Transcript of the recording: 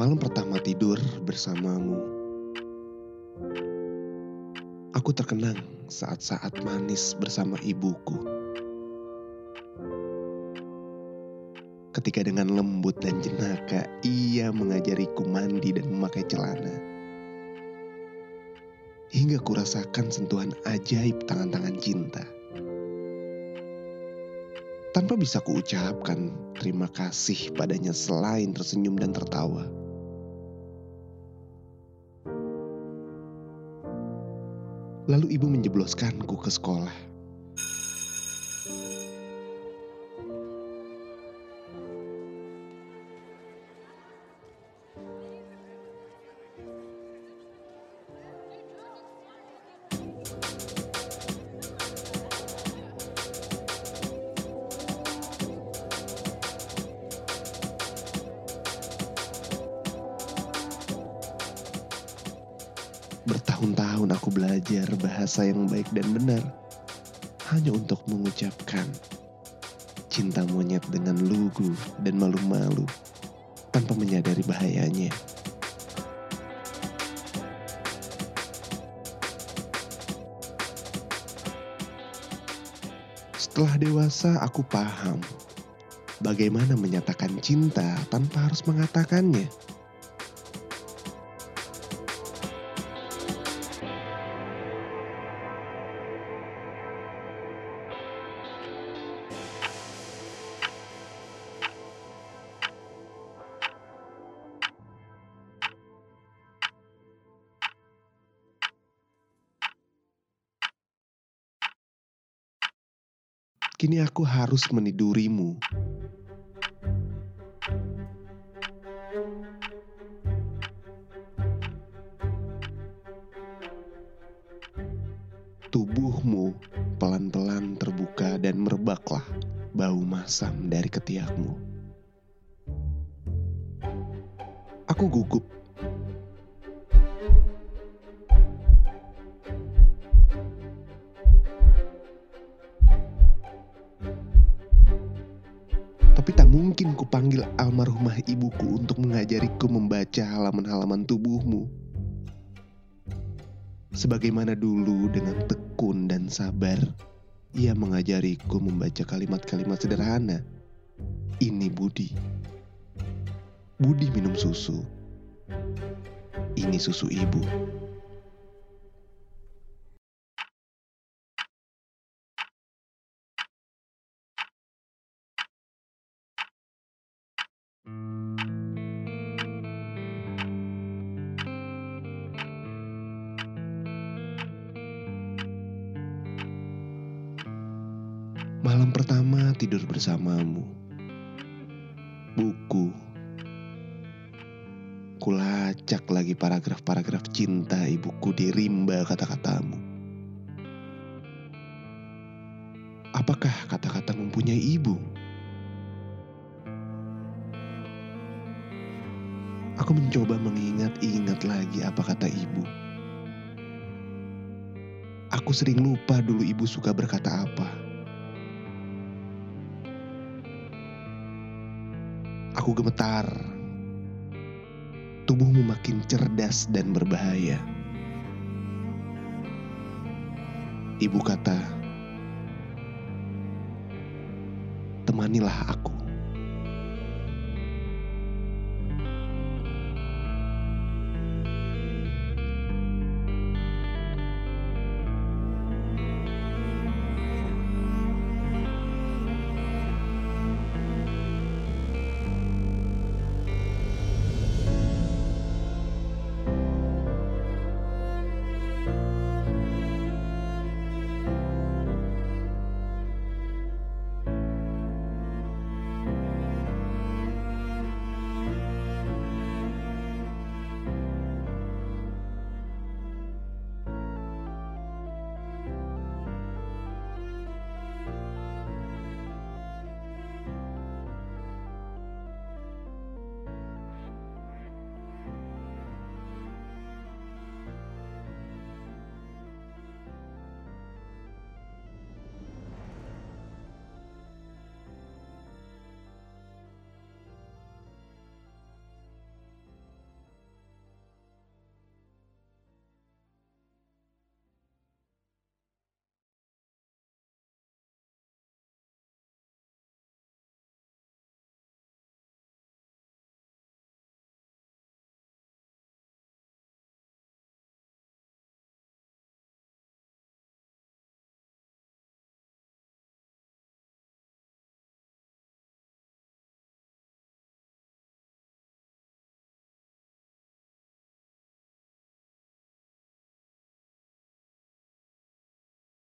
Malam pertama tidur bersamamu. Aku terkenang saat-saat manis bersama ibuku. Ketika dengan lembut dan jenaka ia mengajariku mandi dan memakai celana. Hingga kurasakan sentuhan ajaib tangan-tangan cinta. Tanpa bisa kuucapkan terima kasih padanya selain tersenyum dan tertawa. Lalu ibu menjebloskanku ke sekolah. Bertahun-tahun aku belajar bahasa yang baik dan benar hanya untuk mengucapkan cinta monyet dengan lugu dan malu-malu tanpa menyadari bahayanya. Setelah dewasa, aku paham bagaimana menyatakan cinta tanpa harus mengatakannya. Kini aku harus menidurimu. Tubuhmu pelan-pelan terbuka dan merebaklah bau masam dari ketiakmu. Aku gugup mungkin kupanggil almarhumah ibuku untuk mengajariku membaca halaman-halaman tubuhmu. Sebagaimana dulu dengan tekun dan sabar, ia mengajariku membaca kalimat-kalimat sederhana. Ini Budi. Budi minum susu. Ini susu ibu. Malam pertama tidur bersamamu. Buku. Kulacak lagi paragraf-paragraf cinta ibuku di rimba kata-katamu. Apakah kata-kata mempunyai ibu? Aku mencoba mengingat-ingat lagi apa kata ibu. Aku sering lupa dulu ibu suka berkata apa. Aku gemetar. Tubuhmu makin cerdas dan berbahaya. Ibu kata, temanilah aku.